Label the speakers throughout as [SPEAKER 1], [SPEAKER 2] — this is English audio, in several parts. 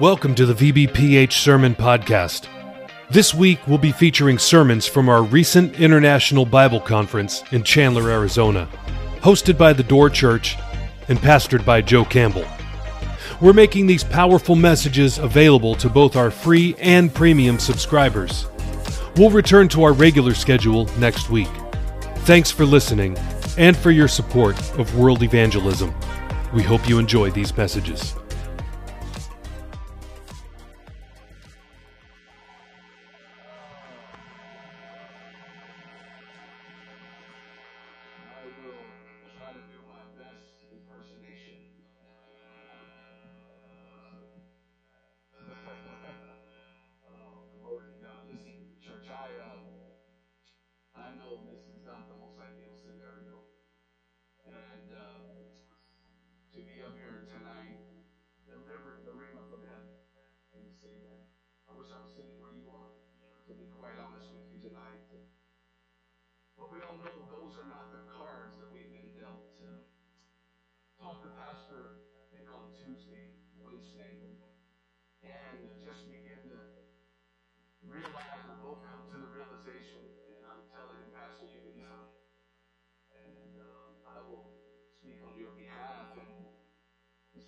[SPEAKER 1] Welcome to the VBPH Sermon Podcast. This week we'll be featuring sermons from our recent International Bible Conference in Chandler, Arizona, hosted by the Door Church and pastored by Joe Campbell. We're making these powerful messages available to both our free and premium subscribers. We'll return to our regular schedule next week. Thanks for listening and for your support of world evangelism. We hope you enjoy these messages.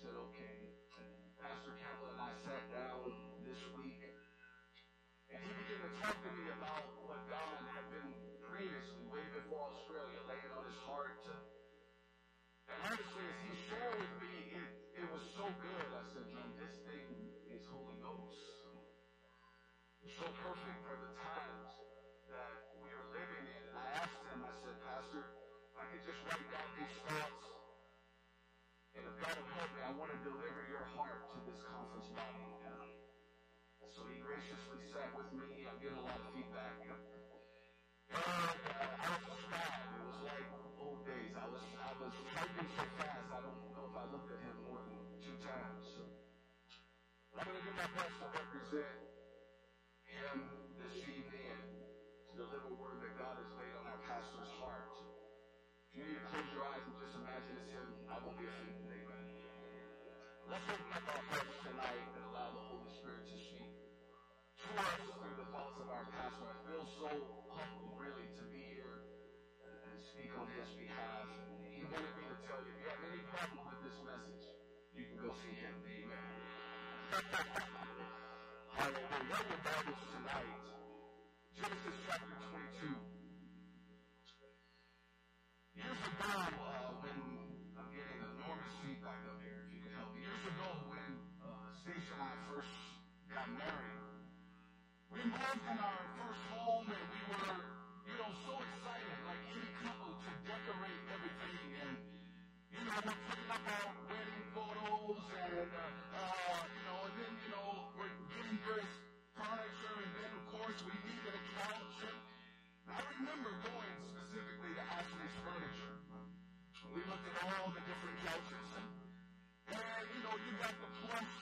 [SPEAKER 2] said, okay, not getting a lot of feedback. And I was fast. It was like old days. I was I was typing so fast. I don't know if I looked at him more than two times. I'm gonna do my best to represent him this evening to deliver a word that God has laid on our pastor's heart. If you need to close your eyes and just imagine it's him, I won't be offended. Amen. Let's open up our hearts tonight. read about this tonight. Genesis chapter 22. Years ago, uh, when I'm getting enormous feedback up here, if you can help me. Years ago, when uh, Stacia and I first got married, we moved in our first home and we were, you know, so excited, like any couple, to decorate everything. And, you know, we're putting up our wedding photos and, uh, Thank you.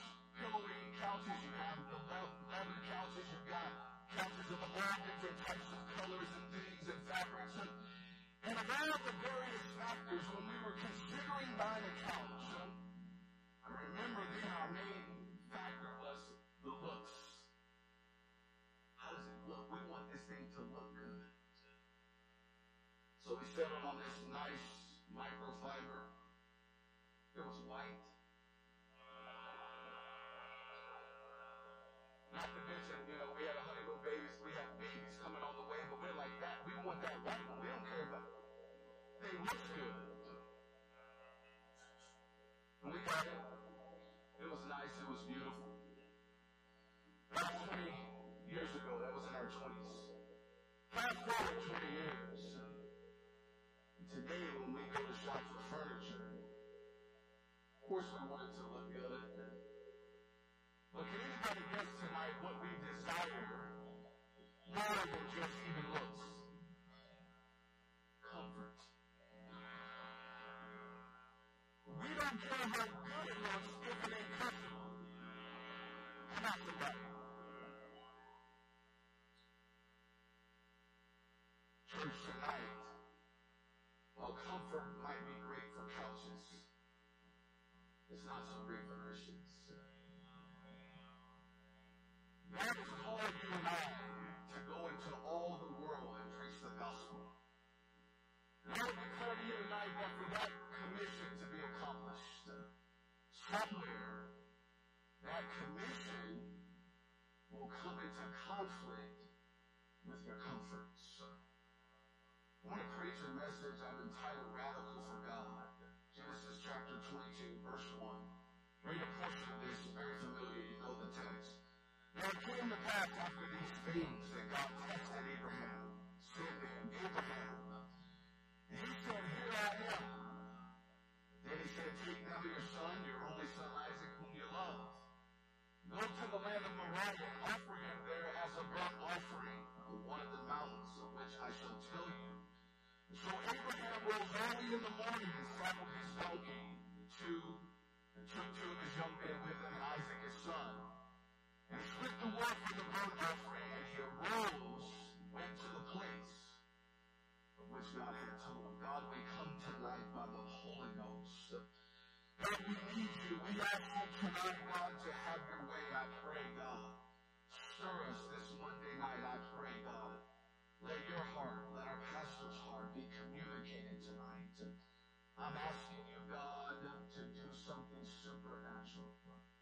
[SPEAKER 2] asking you, God, to do something supernatural.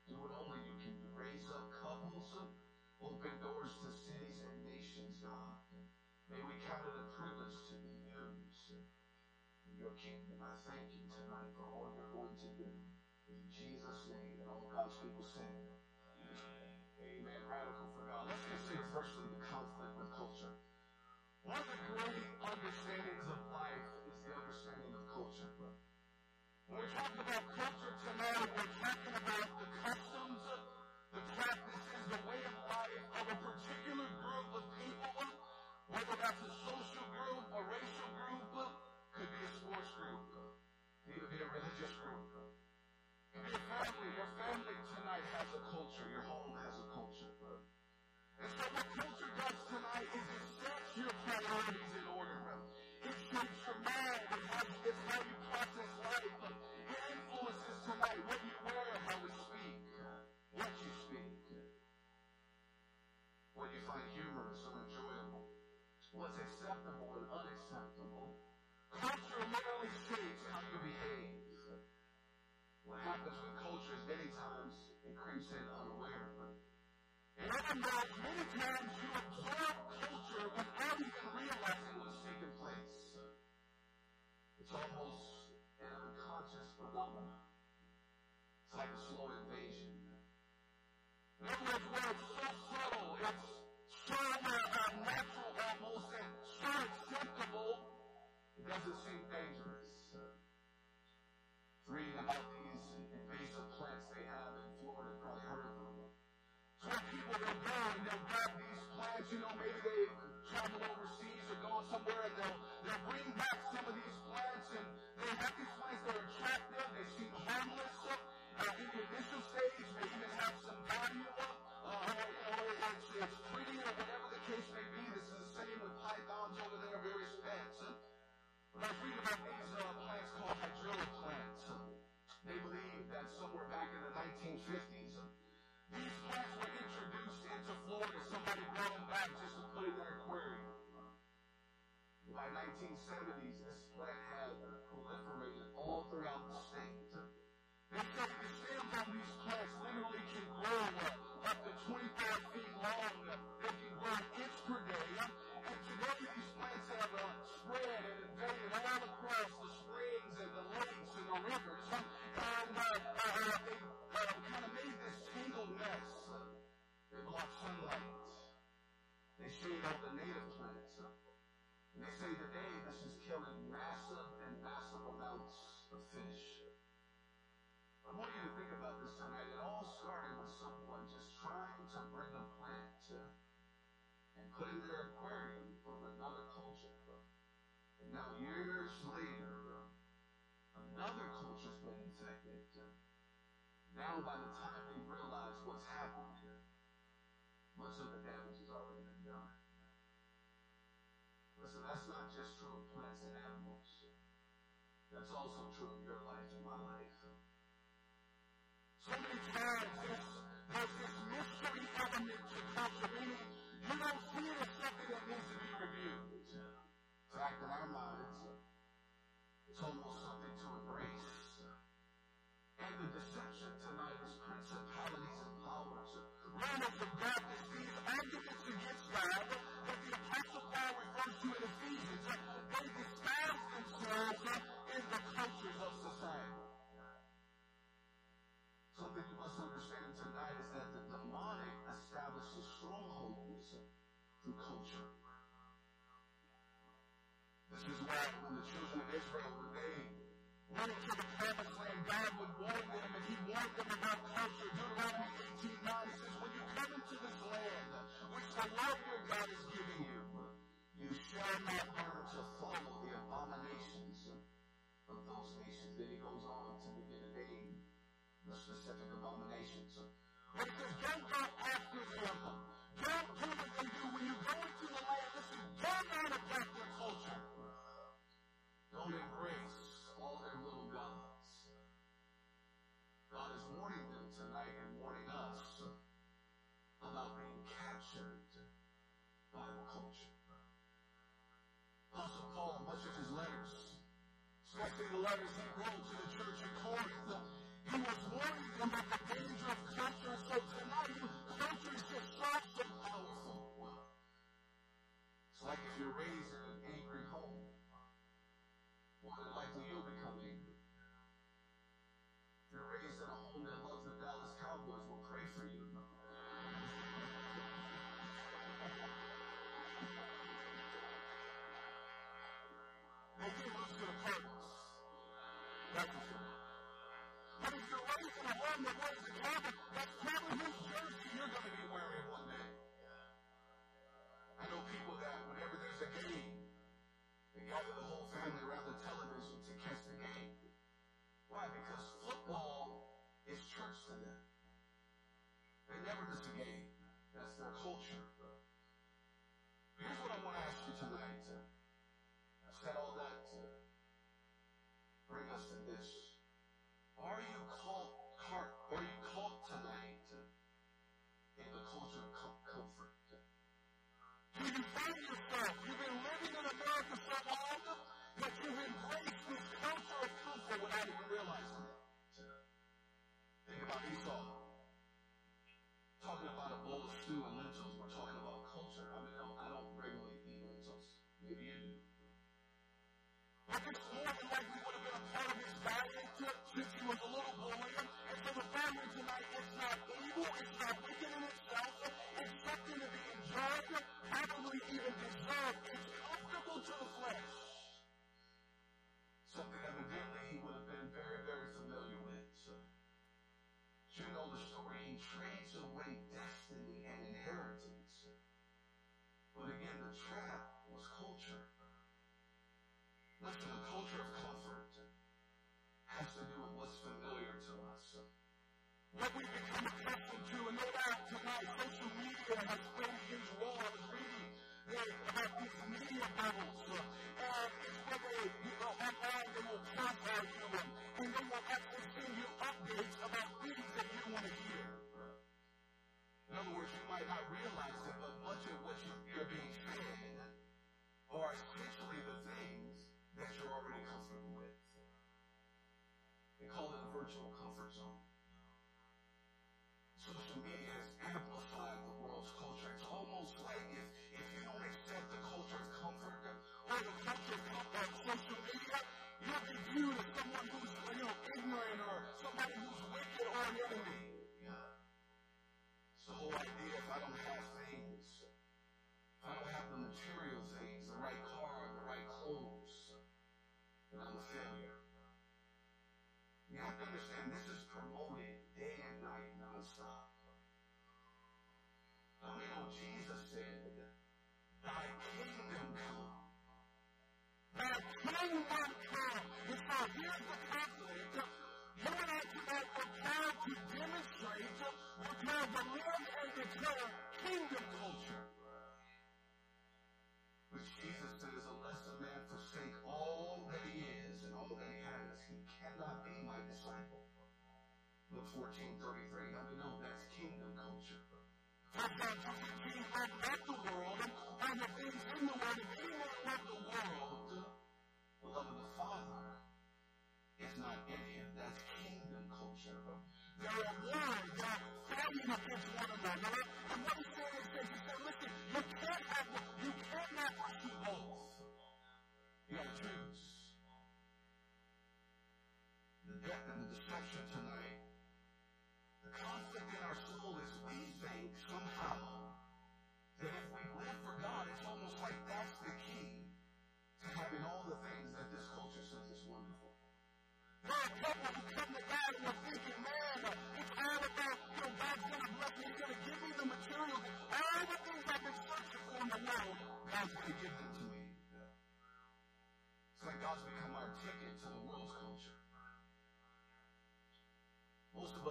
[SPEAKER 2] Do what only you can do. Raise up couples, open doors to cities and nations, God. May we count it a privilege to be used in your kingdom. I thank you tonight for all you're going to do. In Jesus' name, and all God's people say. know by the time we realize what's happened here, much of the damage has already been done. Listen, that's not just true of plants and animals. That's also true of your life and my life. So many times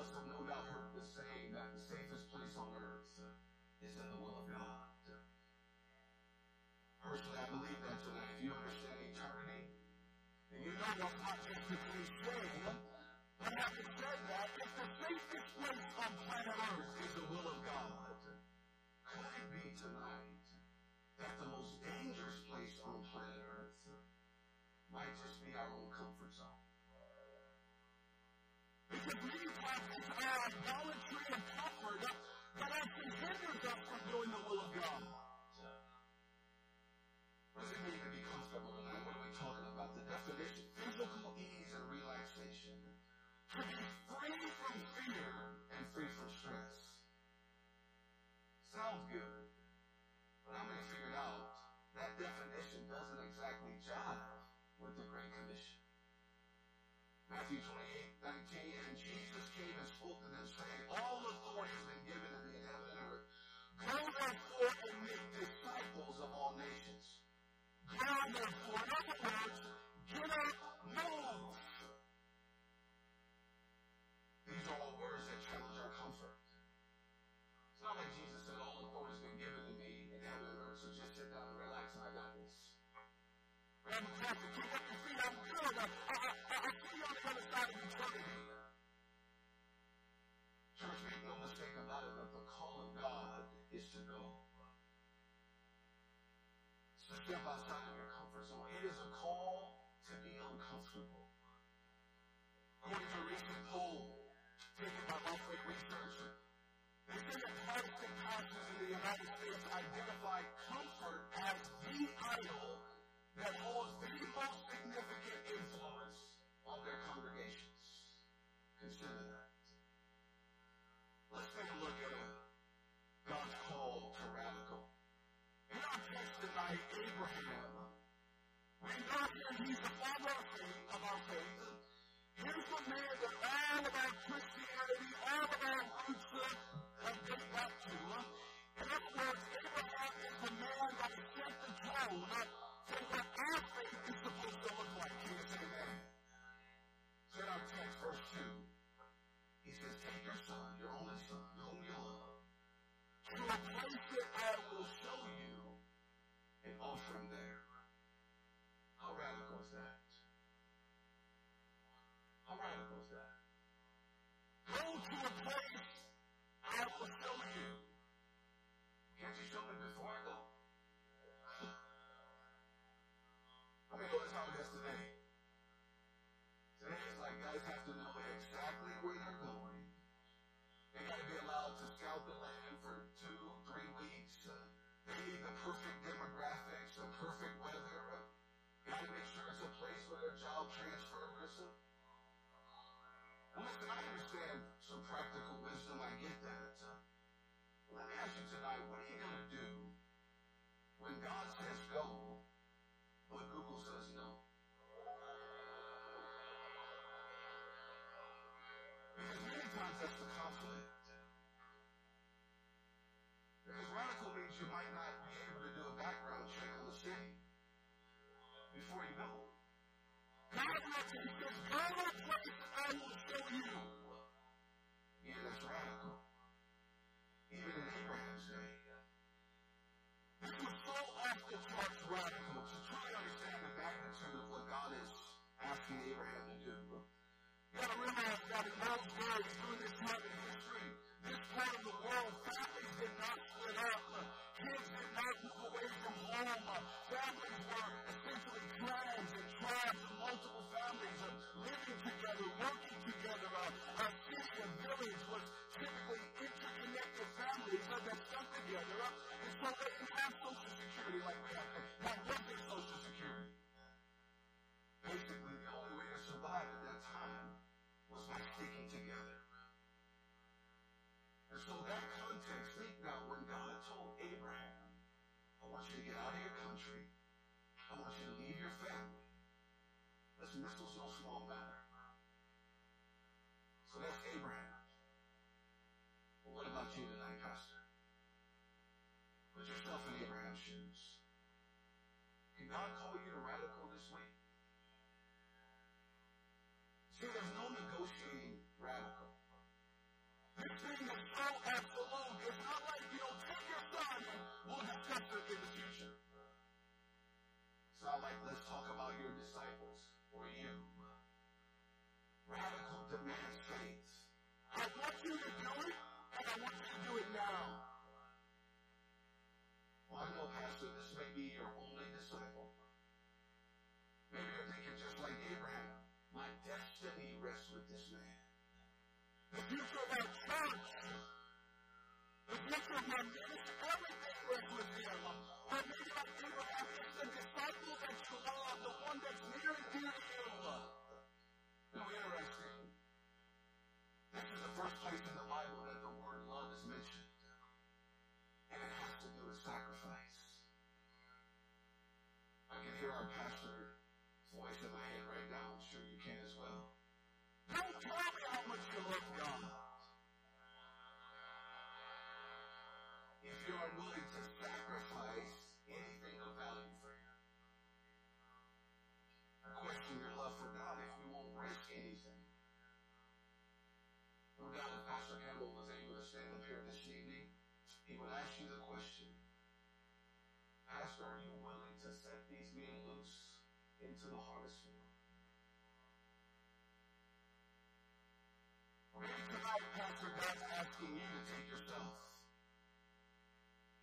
[SPEAKER 2] must no doubt heard the saying that the safest place on earth is in the wilderness. Our idolatry and comfort that, that actually hinders us from doing the will of God. Doesn't mean to be comfortable tonight. What are we talking about? The definition physical ease and relaxation. To be free from fear and free from stress. Sounds good. But I'm going to figure out that definition doesn't exactly jive with the Great Commission. Matthew twenty. To step outside of your comfort zone. It is a call to be uncomfortable. your son, your only son. Wissel zal small matter. So that's Abraham. But what about you tonight, Pastor? Put yourself in Abraham's shoes. Can God call you into the harvest field. Tonight, Pastor God's asking you to take yourself.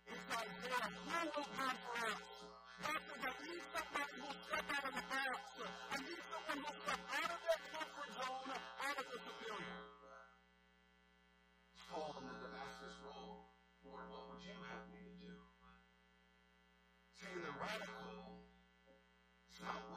[SPEAKER 2] It's like, Lord, who will come for us? Pastor, I need somebody who will step out of the box. I need someone who will step out of that comfort zone, out of the familiar. called in the Damascus Road, Lord, what would you have me to do? See, the Radical. It's not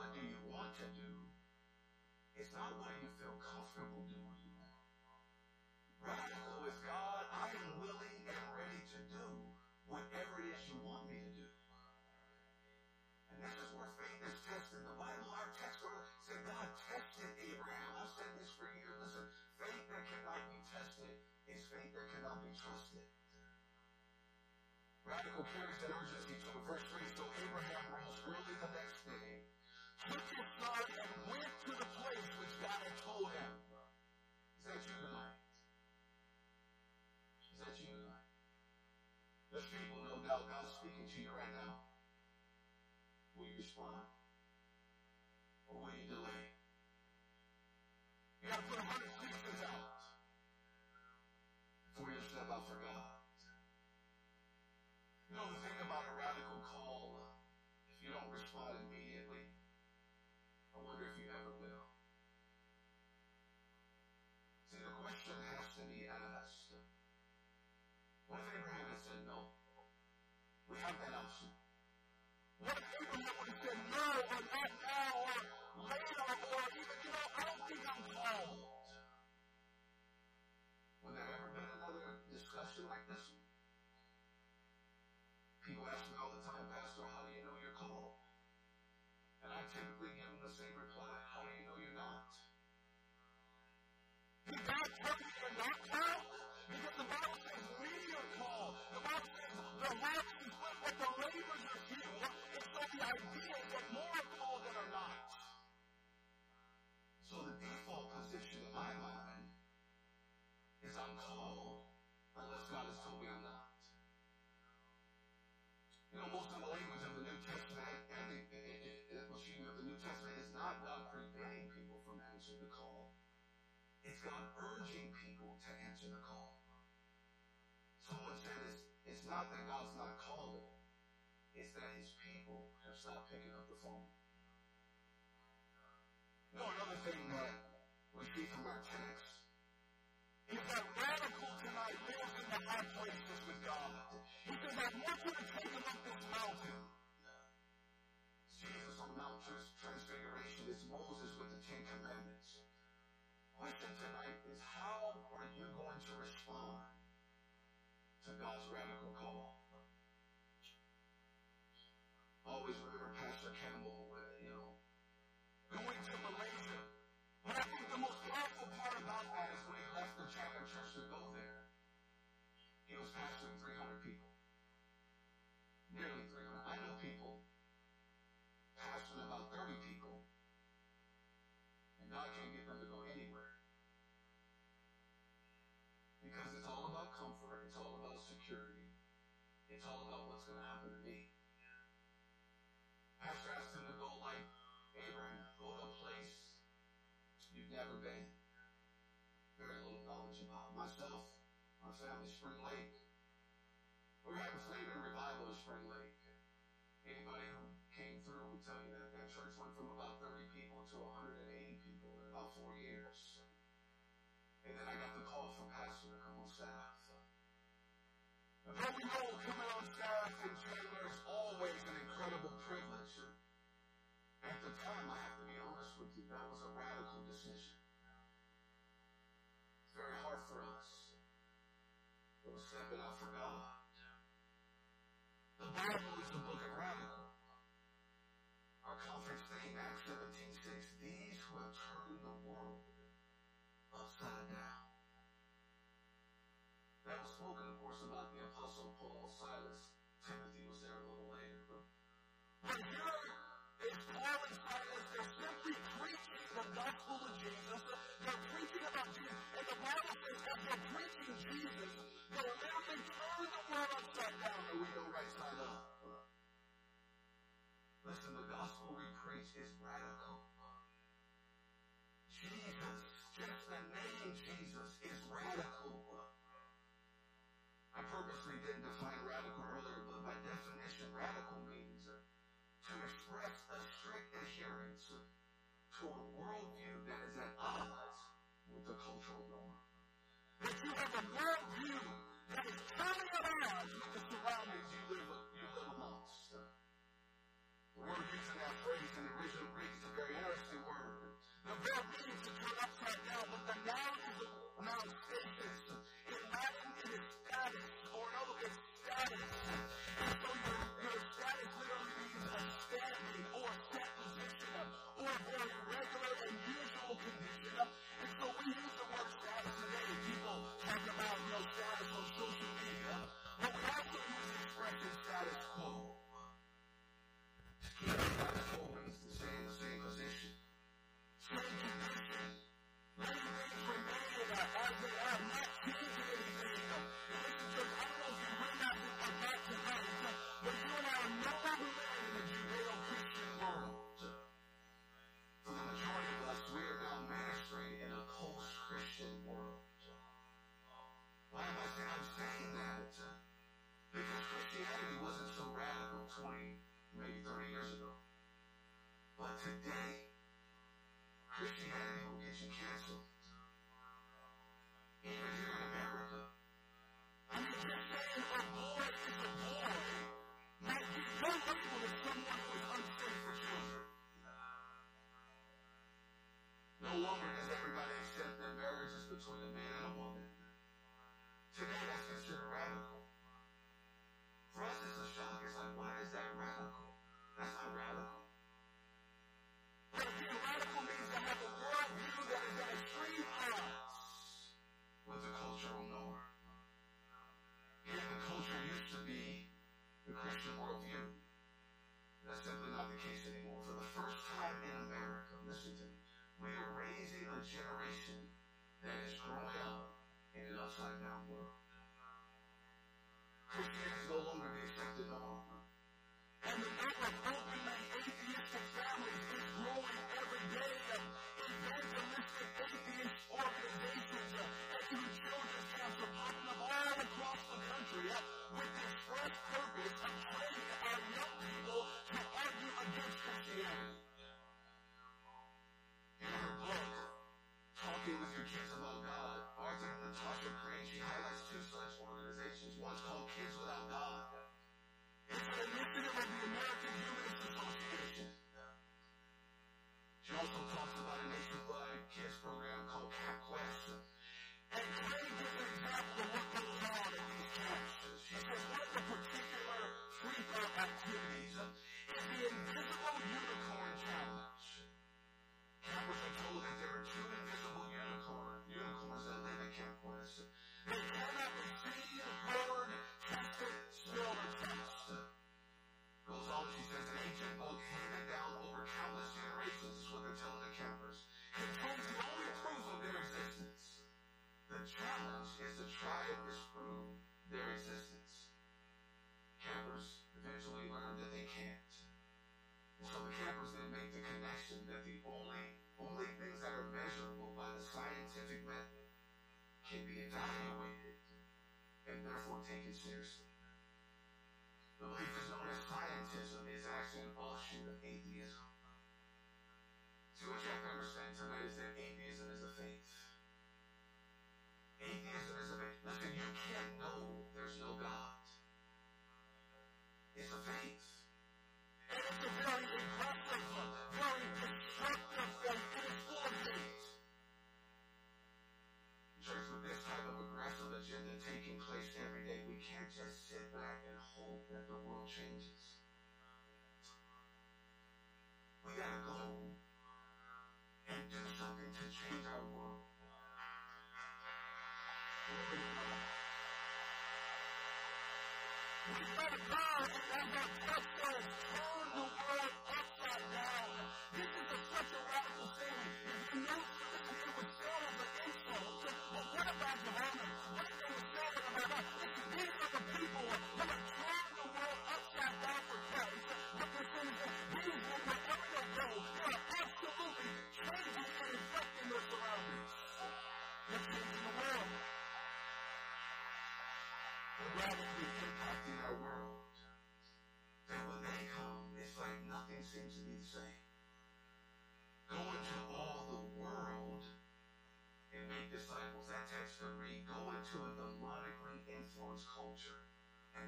[SPEAKER 2] practical point. that god's not calling It's that his people have stopped picking up the phone. You know, another thing that we see from our text is that radical tonight lives in the high places with God. He says, I want you to take him up this mountain. Jesus on Mount Transfiguration is Moses with the Ten Commandments. Question tonight is how are you going to respond God's wrath call Spring Lake. We have a flavor revival Spring Lake. Anybody who came through will tell you that that church went from about 30 people to 180 people in about four years. And then I got the call from Pastor to come on staff. that belong for God. The Bible is the book of Rabbi. Our conference theme, Acts 17, 6, these who have turned the world upside down. That was spoken, of course, about the Apostle Paul, Silas, Timothy was there a little later. But, but here is right. Jesus.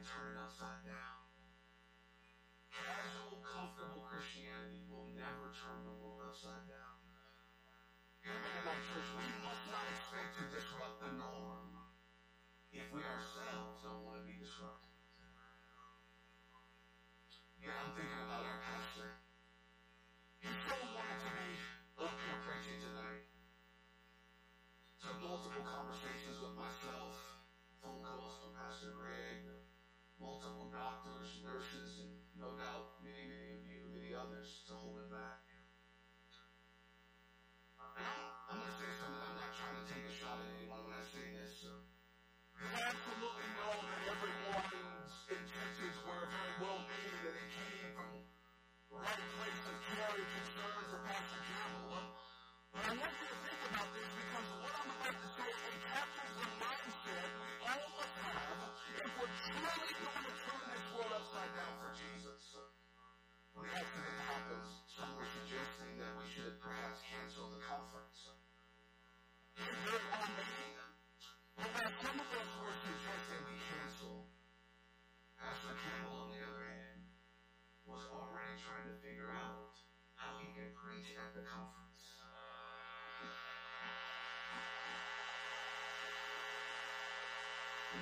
[SPEAKER 2] turn from outside now.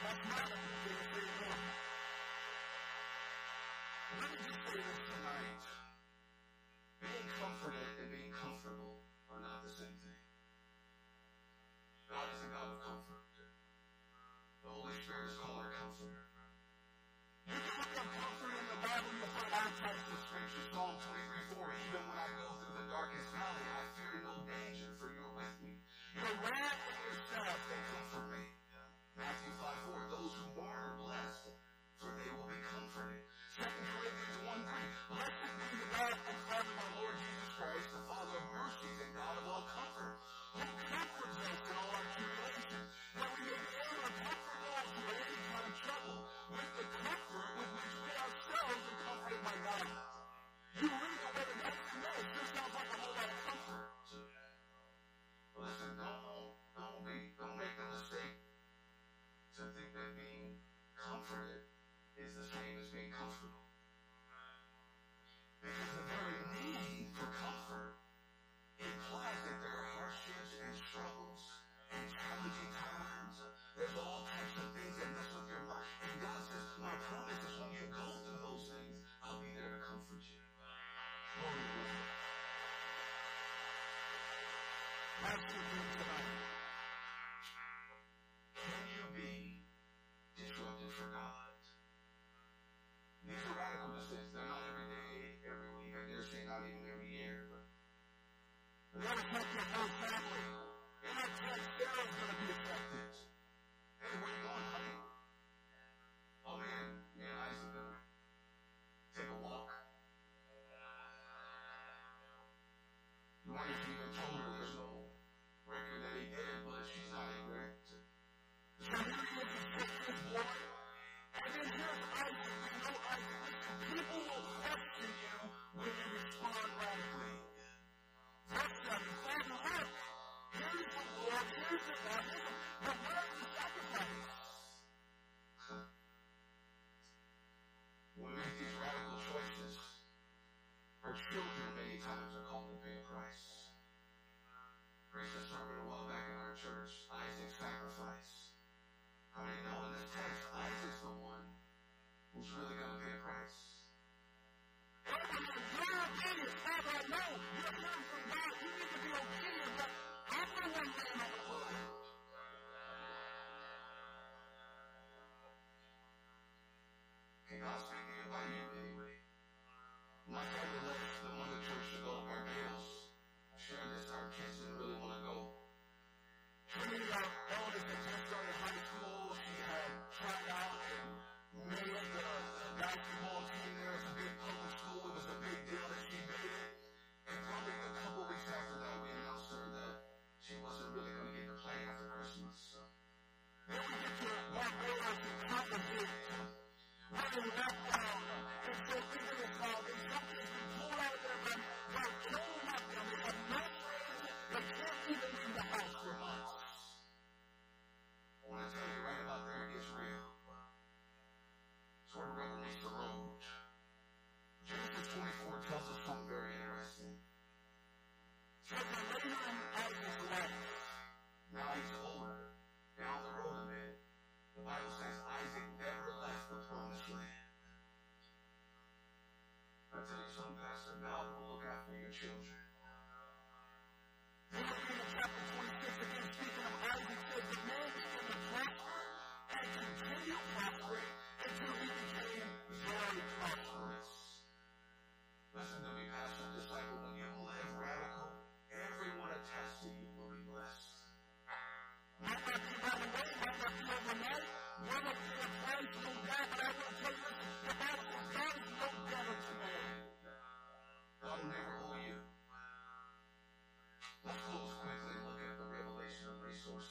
[SPEAKER 2] Let me just say this tonight. Absolutely.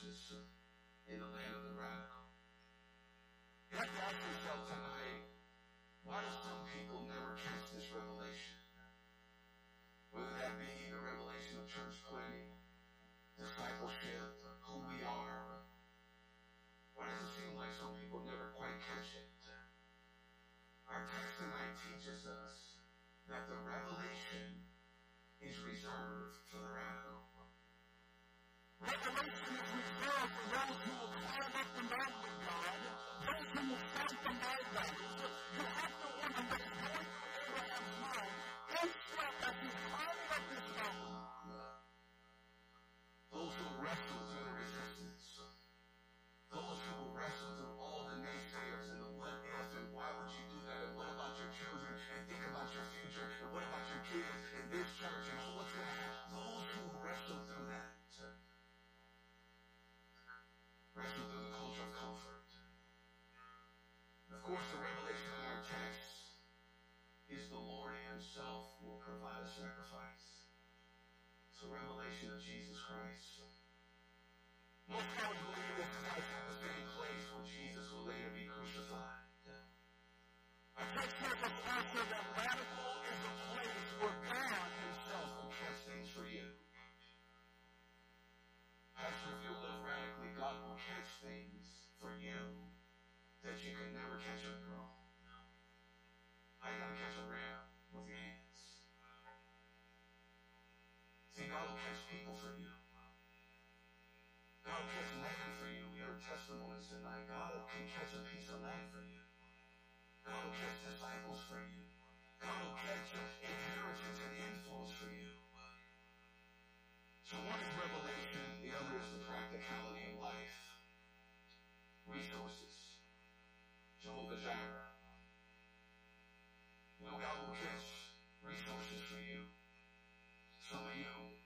[SPEAKER 2] in the land of the radical. You have to ask yourself tonight, why do some people never catch this revelation? Whether that be the revelation of church planning, discipleship, who we are, why does it seem like some people never quite catch it? Our text tonight teaches us that the revelation is reserved for the radical. will catch a piece of land for you. God will catch disciples for you. God will catch inheritance and influence for you. So one is revelation, the other is the practicality of life. Resources. Jehovah Jireh. No, God will catch resources for you. Some of you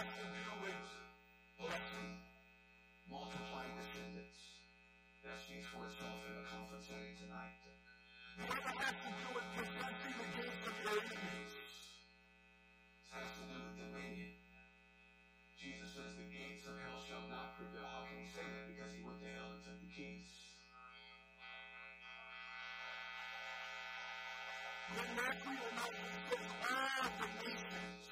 [SPEAKER 2] have to do with blessing, multiplying descendants. That speaks for itself in the conference setting tonight. It has to do with presenting the gates of your enemies. This has to do with dominion. Jesus says the gates of hell shall not prevail. How can he say that? Because he went to hell and took the keys. When Matthew announced all ah, the nations